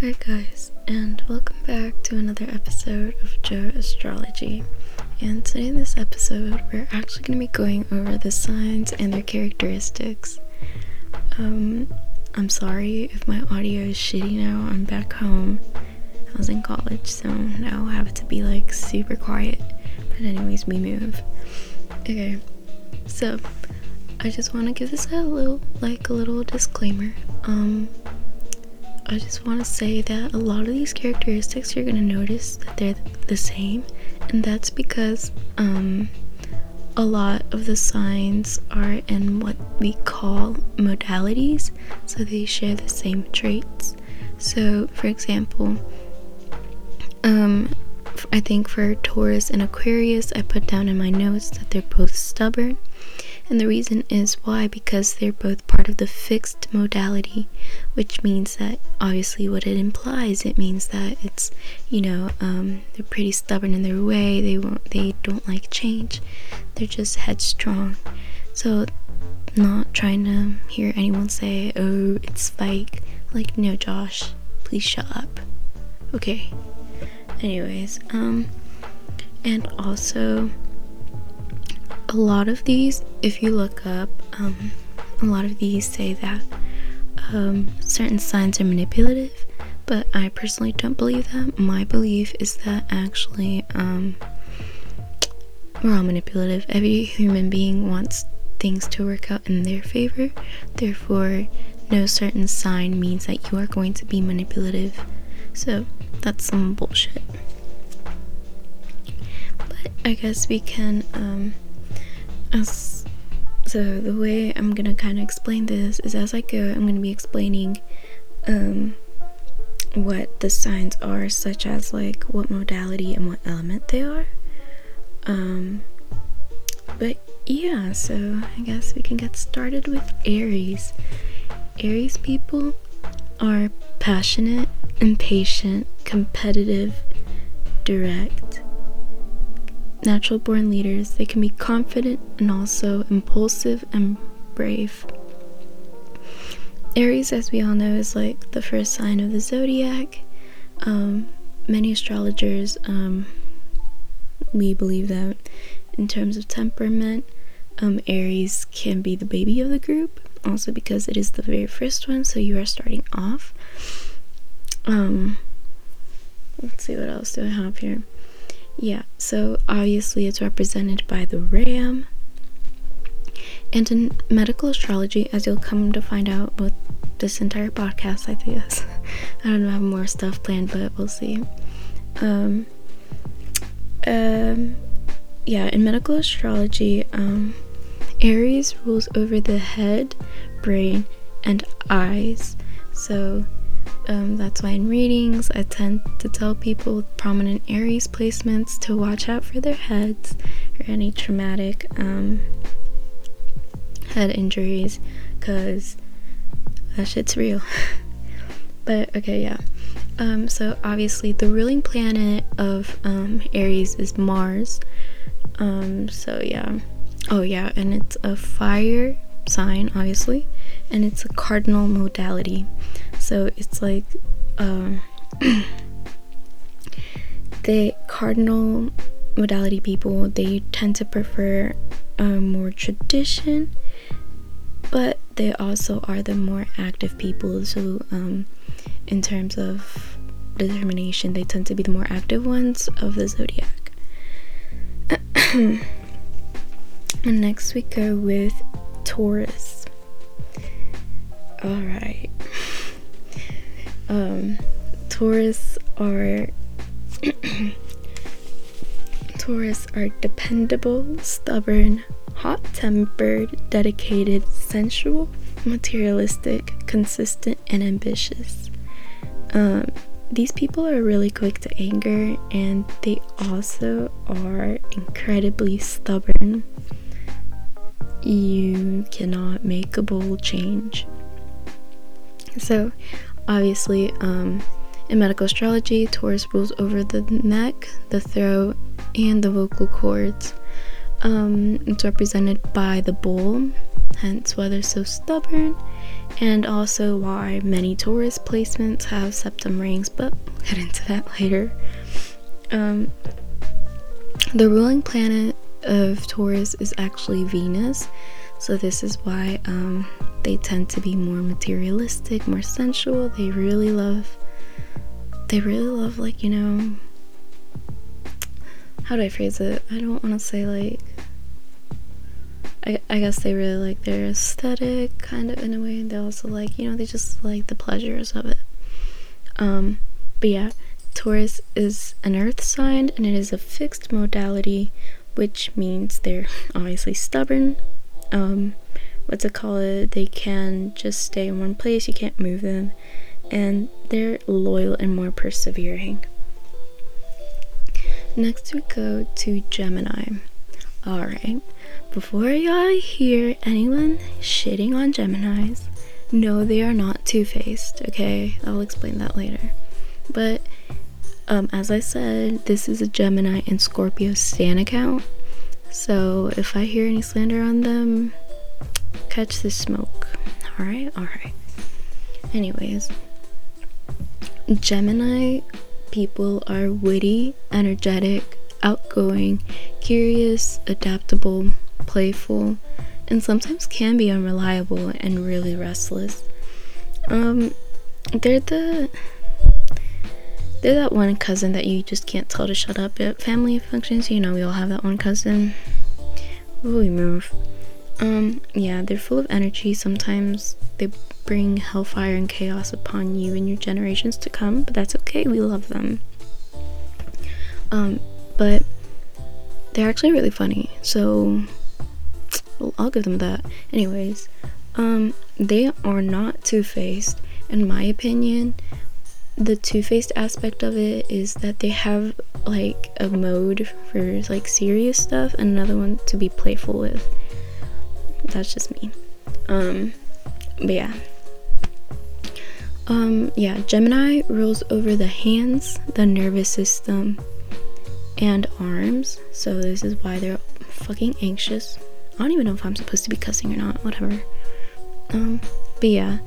Hi, guys, and welcome back to another episode of Joastrology. And today, in this episode, we're actually going to be going over the signs and their characteristics. Um, I'm sorry if my audio is shitty now. I'm back home. I was in college, so now I have to be like super quiet. But, anyways, we move. Okay, so I just want to give this a little, like, a little disclaimer. Um, I just want to say that a lot of these characteristics you're gonna notice that they're the same, and that's because um, a lot of the signs are in what we call modalities, so they share the same traits. So, for example, um, I think for Taurus and Aquarius, I put down in my notes that they're both stubborn and the reason is why, because they're both part of the fixed modality, which means that obviously what it implies, it means that it's, you know, um, they're pretty stubborn in their way. They won't, they don't like change. They're just headstrong. So, not trying to hear anyone say, "Oh, it's fake." Like, no, Josh, please shut up. Okay. Anyways, um, and also a lot of these, if you look up, um, a lot of these say that um, certain signs are manipulative, but I personally don't believe that. My belief is that actually um, we're all manipulative. Every human being wants things to work out in their favor, therefore, no certain sign means that you are going to be manipulative. So, that's some bullshit. But I guess we can. Um, as so the way I'm gonna kind of explain this is as I go, I'm gonna be explaining um, what the signs are, such as like what modality and what element they are. Um, but yeah, so I guess we can get started with Aries. Aries people are passionate, impatient, competitive, direct natural born leaders, they can be confident and also impulsive and brave. Aries, as we all know, is like the first sign of the zodiac. Um, many astrologers, um, we believe that in terms of temperament, um, Aries can be the baby of the group, also because it is the very first one, so you are starting off. Um, let's see what else do I have here. Yeah, so obviously it's represented by the ram. And in medical astrology, as you'll come to find out with this entire podcast, I guess. I don't know, I have more stuff planned, but we'll see. Um, um, yeah, in medical astrology, um, Aries rules over the head, brain, and eyes. So um, that's why in readings, I tend to tell people with prominent Aries placements to watch out for their heads or any traumatic um, head injuries because that shit's real. but okay, yeah. Um, so obviously, the ruling planet of um, Aries is Mars. Um, so yeah. Oh yeah, and it's a fire sign, obviously, and it's a cardinal modality. So it's like um, the cardinal modality people, they tend to prefer um, more tradition, but they also are the more active people. So, um, in terms of determination, they tend to be the more active ones of the zodiac. and next we go with Taurus. All right um, Taurus are Taurus are dependable, stubborn, hot-tempered, dedicated, sensual, materialistic, consistent, and ambitious. Um, these people are really quick to anger and they also are incredibly stubborn. You cannot make a bold change. So, Obviously, um, in medical astrology, Taurus rules over the neck, the throat, and the vocal cords. Um, it's represented by the bull, hence why they're so stubborn. and also why many Taurus placements have septum rings, but we'll get into that later. Um, the ruling planet of Taurus is actually Venus, so this is why um, they tend to be more materialistic, more sensual. They really love, they really love, like, you know, how do I phrase it? I don't want to say like I, I guess they really like their aesthetic kind of in a way they also like you know they just like the pleasures of it um but yeah taurus is an earth sign and it is a fixed modality which means they're obviously stubborn um what's it called they can just stay in one place you can't move them and they're loyal and more persevering next we go to gemini alright before y'all hear anyone shitting on Geminis, no, they are not two faced, okay? I'll explain that later. But, um, as I said, this is a Gemini and Scorpio Stan account. So if I hear any slander on them, catch the smoke. Alright? Alright. Anyways, Gemini people are witty, energetic, outgoing, curious, adaptable, playful, and sometimes can be unreliable and really restless. Um, they're the they're that one cousin that you just can't tell to shut up at family functions. You know, we all have that one cousin. we move. Um, yeah, they're full of energy. Sometimes they bring hellfire and chaos upon you and your generations to come, but that's okay. We love them. Um, but they're actually really funny. So I'll give them that. Anyways, um, they are not two faced. In my opinion, the two faced aspect of it is that they have like a mode for like serious stuff and another one to be playful with. That's just me. Um, but yeah. Um, yeah, Gemini rules over the hands, the nervous system, and arms. So this is why they're fucking anxious I don't even know if I'm supposed to be cussing or not, whatever. Um, but yeah,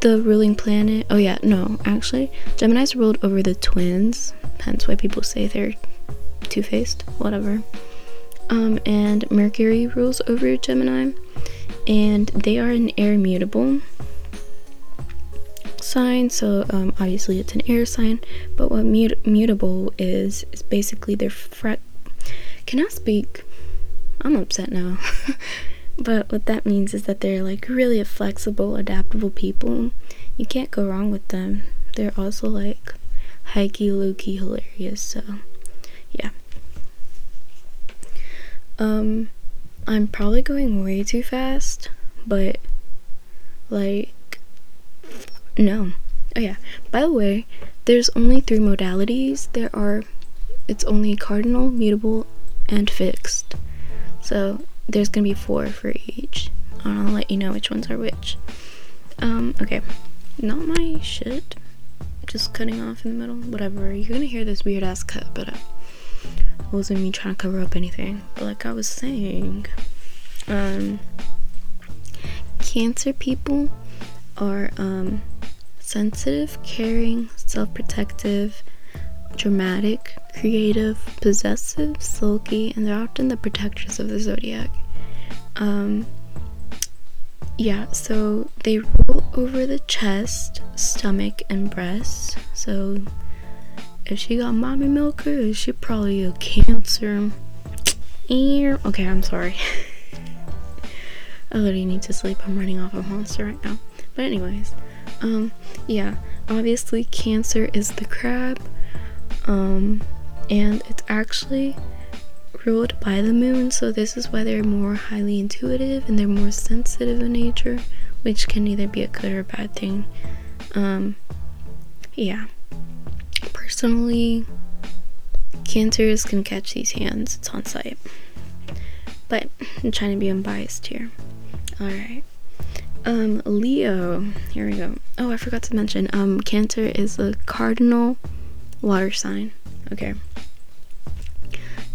the ruling planet. Oh, yeah, no, actually, Gemini's ruled over the twins, hence why people say they're two faced, whatever. Um, and Mercury rules over Gemini, and they are an air mutable sign, so um, obviously it's an air sign. But what mut- mutable is is basically their fret. Can I speak? I'm upset now. but what that means is that they're like really a flexible, adaptable people. You can't go wrong with them. They're also like hikey, lowkey, hilarious. So, yeah. Um, I'm probably going way too fast, but like, no. Oh, yeah. By the way, there's only three modalities. There are, it's only cardinal, mutable, and fixed. So there's gonna be four for each. I'll let you know which ones are which. Um, okay. Not my shit. Just cutting off in the middle. Whatever. You're gonna hear this weird ass cut, but uh, it wasn't me trying to cover up anything. But like I was saying, um, cancer people are um, sensitive, caring, self protective, dramatic, creative, possessive, sulky, and they're often the protectors of the zodiac. Um, yeah, so they rule over the chest, stomach, and breast. So if she got mommy milker, she probably a cancer. Okay, I'm sorry. I literally need to sleep. I'm running off a monster right now. But anyways, um, yeah, obviously cancer is the crab. Um, and it's actually ruled by the moon, so this is why they're more highly intuitive and they're more sensitive in nature, which can either be a good or a bad thing. Um, yeah. Personally, cancers can catch these hands, it's on sight. But I'm trying to be unbiased here. Alright. Um, Leo. Here we go. Oh, I forgot to mention. Um, Cancer is a cardinal water sign. Okay.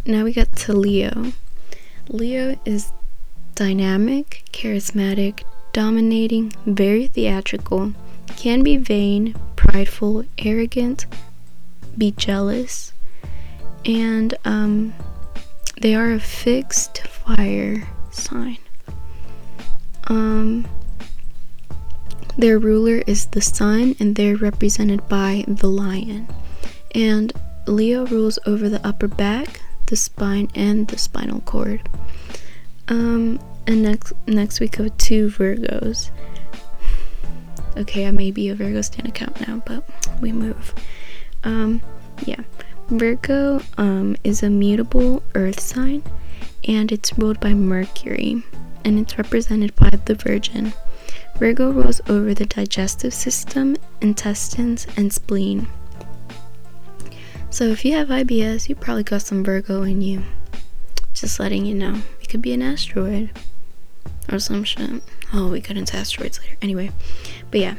Now we get to Leo. Leo is dynamic, charismatic, dominating, very theatrical, can be vain, prideful, arrogant, be jealous, and um, they are a fixed fire sign. Um, their ruler is the sun, and they're represented by the lion. And Leo rules over the upper back, the spine, and the spinal cord. Um, and next next we go to Virgos. Okay, I may be a Virgo stand account now, but we move. Um, yeah. Virgo um, is a mutable earth sign and it's ruled by Mercury and it's represented by the Virgin. Virgo rules over the digestive system, intestines, and spleen. So if you have IBS, you probably got some Virgo in you. Just letting you know. It could be an asteroid or some shit. Oh, we got into asteroids later. Anyway, but yeah,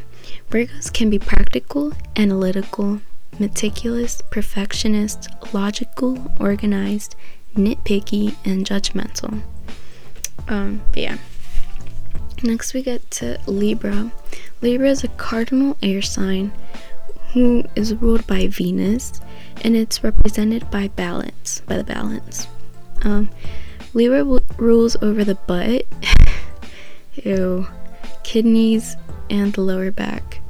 Virgos can be practical, analytical, meticulous, perfectionist, logical, organized, nitpicky, and judgmental. Um, but yeah. Next, we get to Libra. Libra is a cardinal air sign who is ruled by Venus, and it's represented by balance, by the balance. Um, Libra w- rules over the butt, ew, kidneys, and the lower back.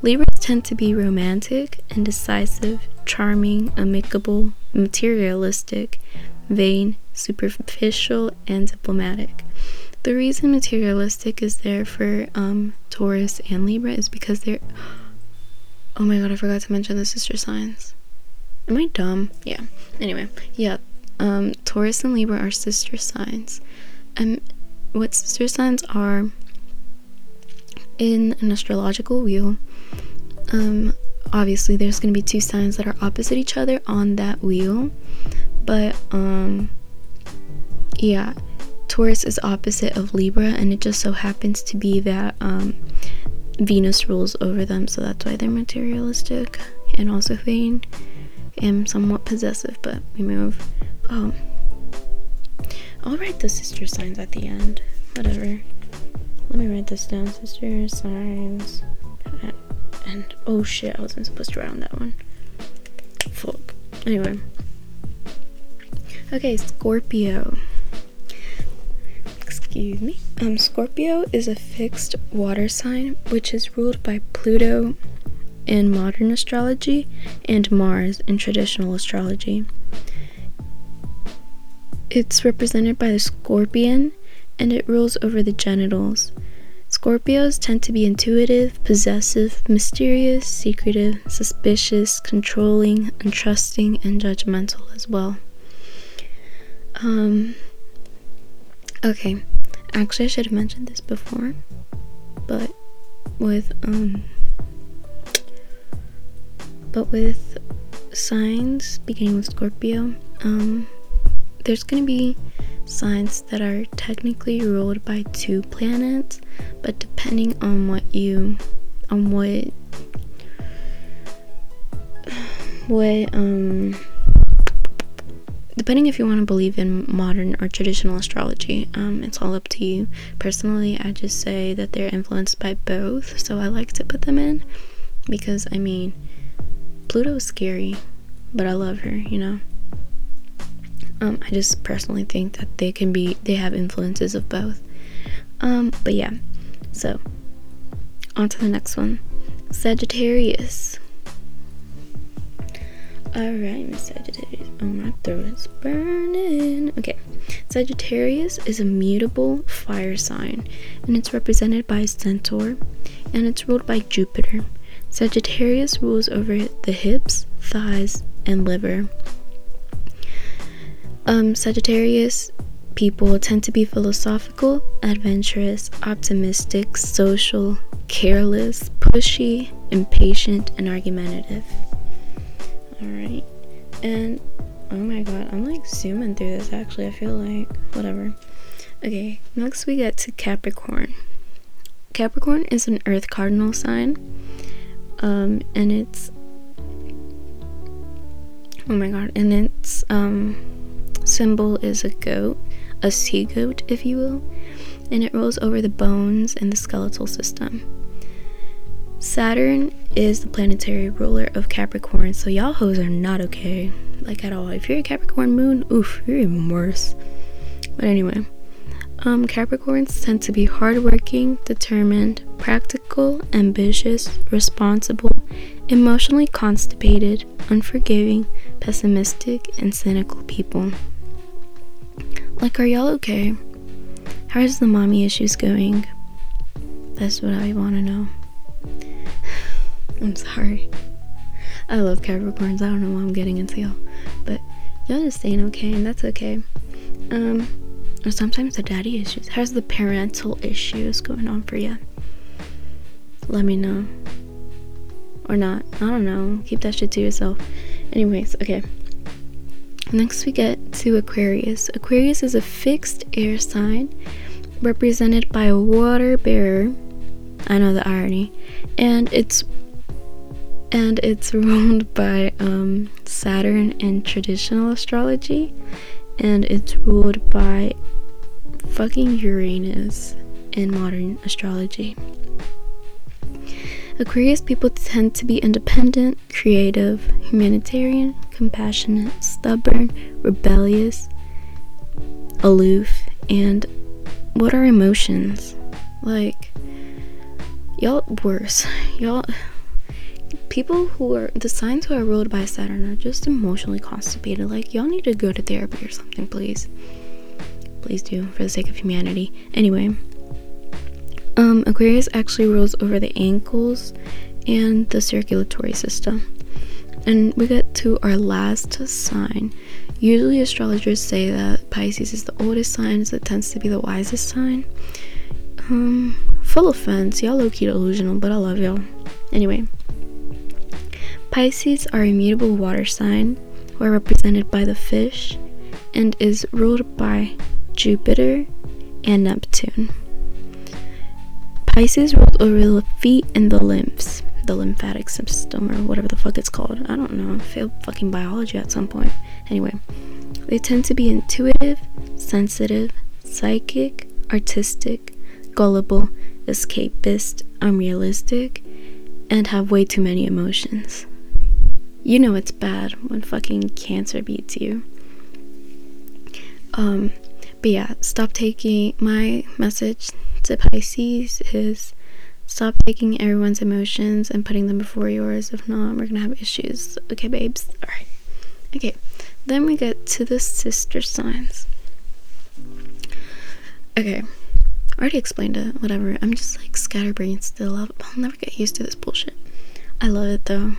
Libras tend to be romantic, indecisive, charming, amicable, materialistic, vain, superficial, and diplomatic. The reason materialistic is there for um, Taurus and Libra is because they're. Oh my god, I forgot to mention the sister signs. Am I dumb? Yeah. Anyway, yeah. Um, Taurus and Libra are sister signs. And what sister signs are in an astrological wheel um, obviously there's going to be two signs that are opposite each other on that wheel but um yeah taurus is opposite of libra and it just so happens to be that um venus rules over them so that's why they're materialistic and also vain and somewhat possessive but we move oh i'll write the sister signs at the end whatever let me write this down sister signs and oh shit, I wasn't supposed to write on that one. Fuck. Anyway. Okay, Scorpio. Excuse me. Um, Scorpio is a fixed water sign which is ruled by Pluto in modern astrology and Mars in traditional astrology. It's represented by the scorpion and it rules over the genitals. Scorpios tend to be intuitive, possessive, mysterious, secretive, suspicious, controlling, untrusting, and judgmental as well. Um, okay, actually, I should have mentioned this before, but with, um, but with signs beginning with Scorpio, um, there's gonna be signs that are technically ruled by two planets, but depending on what you on what what um depending if you want to believe in modern or traditional astrology um, it's all up to you. Personally i just say that they're influenced by both so i like to put them in because i mean pluto's scary but i love her you know um, I just personally think that they can be, they have influences of both. Um, but yeah, so on to the next one Sagittarius. Alright, Miss Sagittarius. Oh, my throat is burning. Okay, Sagittarius is a mutable fire sign and it's represented by a centaur and it's ruled by Jupiter. Sagittarius rules over the hips, thighs, and liver. Um, Sagittarius people tend to be philosophical, adventurous, optimistic, social, careless, pushy, impatient, and argumentative. Alright, and oh my god, I'm like zooming through this actually, I feel like. Whatever. Okay, next we get to Capricorn. Capricorn is an earth cardinal sign, um, and it's oh my god, and it's um symbol is a goat, a sea goat, if you will. and it rules over the bones and the skeletal system. Saturn is the planetary ruler of Capricorn, so y'all hoes are not okay, like at all. If you're a Capricorn moon, oof, you're even worse. But anyway, um, Capricorns tend to be hardworking, determined, practical, ambitious, responsible, emotionally constipated, unforgiving, pessimistic, and cynical people. Like, are y'all okay? How's the mommy issues going? That's what I want to know. I'm sorry. I love Capricorns. I don't know why I'm getting into y'all, but y'all just staying okay, and that's okay. Um, or sometimes the daddy issues. How's the parental issues going on for you? Let me know. Or not. I don't know. Keep that shit to yourself. Anyways, okay. Next, we get to Aquarius. Aquarius is a fixed air sign represented by a water bearer. I know the irony. And it's and it's ruled by um, Saturn in traditional astrology, and it's ruled by fucking Uranus in modern astrology. Aquarius people tend to be independent, creative, humanitarian, compassionate, stubborn, rebellious, aloof, and what are emotions? Like, y'all worse. Y'all people who are the signs who are ruled by Saturn are just emotionally constipated. Like, y'all need to go to therapy or something, please. Please do, for the sake of humanity. Anyway, um, Aquarius actually rules over the ankles and the circulatory system. And we get to our last sign. Usually, astrologers say that Pisces is the oldest sign, so it tends to be the wisest sign. Um, full offense, y'all low key delusional, but I love y'all. Anyway, Pisces are a mutable water sign who are represented by the fish and is ruled by Jupiter and Neptune. Pisces rules over the feet and the limbs, the lymphatic system, or whatever the fuck it's called. I don't know. I failed fucking biology at some point. Anyway, they tend to be intuitive, sensitive, psychic, artistic, gullible, escapist, unrealistic, and have way too many emotions. You know it's bad when fucking cancer beats you. Um, but yeah, stop taking my message to Pisces is stop taking everyone's emotions and putting them before yours. If not, we're gonna have issues. Okay, babes? Alright. Okay, then we get to the sister signs. Okay, I already explained it, whatever. I'm just like scatterbrained still. I'll, I'll never get used to this bullshit. I love it though.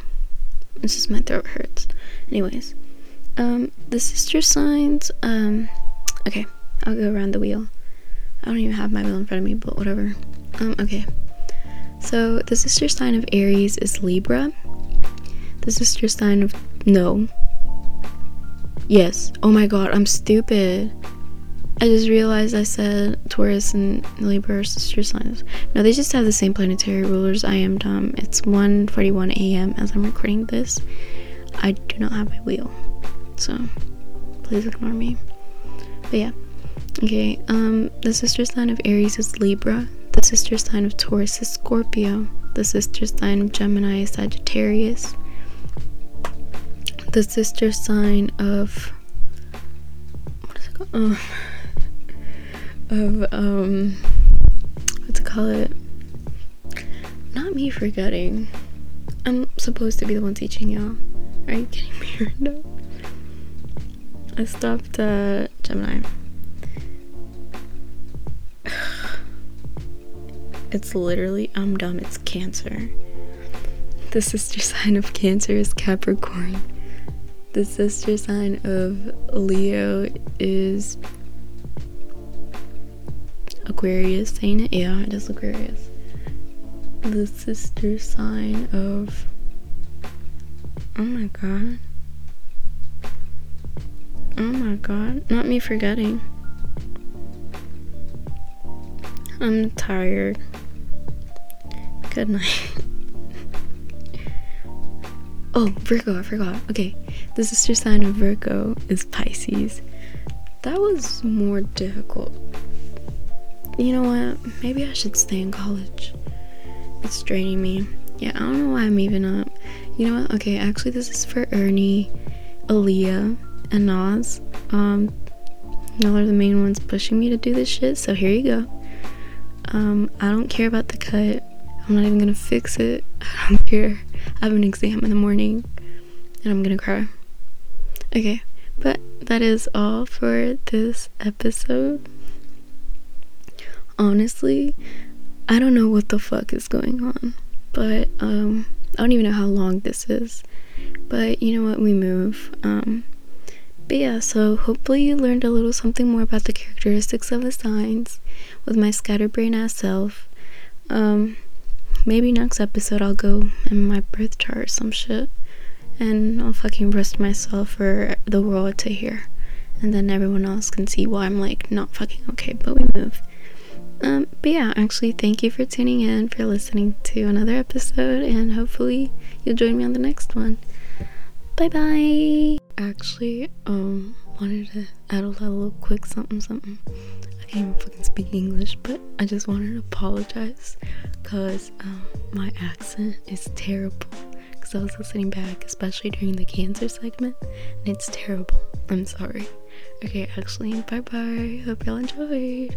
It's just my throat hurts. Anyways, um, the sister signs, um, okay, I'll go around the wheel. I don't even have my wheel in front of me, but whatever. Um, okay. So the sister sign of Aries is Libra. The sister sign of no. Yes. Oh my god, I'm stupid. I just realized I said Taurus and Libra are sister signs. No, they just have the same planetary rulers. I am dumb. It's 1:41 a.m. as I'm recording this. I do not have my wheel, so please ignore me. But yeah, okay. Um, the sister sign of Aries is Libra. The sister sign of Taurus is Scorpio. The sister sign of Gemini is Sagittarius. The sister sign of what is it called? Oh of um what to call it not me forgetting. I'm supposed to be the one teaching y'all. Are you kidding me right now i stopped uh gemini. It's literally i'm dumb it's cancer. The sister sign of cancer is capricorn. The sister sign of leo is Aquarius, saying it? Yeah, it is Aquarius. The sister sign of. Oh my god. Oh my god. Not me forgetting. I'm tired. Good night. oh, Virgo, I forgot. Okay. The sister sign of Virgo is Pisces. That was more difficult you know what? Maybe I should stay in college. It's draining me. Yeah, I don't know why I'm even up. You know what? Okay, actually, this is for Ernie, Aaliyah, and Nas. Um, y'all are the main ones pushing me to do this shit, so here you go. Um, I don't care about the cut. I'm not even gonna fix it. I don't care. I have an exam in the morning and I'm gonna cry. Okay, but that is all for this episode. Honestly, I don't know what the fuck is going on, but um, I don't even know how long this is. But you know what? We move. Um, but yeah, so hopefully you learned a little something more about the characteristics of the signs with my scatterbrain ass self. Um, maybe next episode I'll go in my birth chart or some shit. And I'll fucking roast myself for the world to hear. And then everyone else can see why I'm like not fucking okay, but we move. Um, but yeah, actually, thank you for tuning in, for listening to another episode, and hopefully you'll join me on the next one. Bye bye. Actually, um, wanted to add a little quick something something. I can't even fucking speak English, but I just wanted to apologize because um, my accent is terrible. Because I was listening back, especially during the cancer segment, and it's terrible. I'm sorry. Okay, actually, bye bye. Hope y'all enjoyed.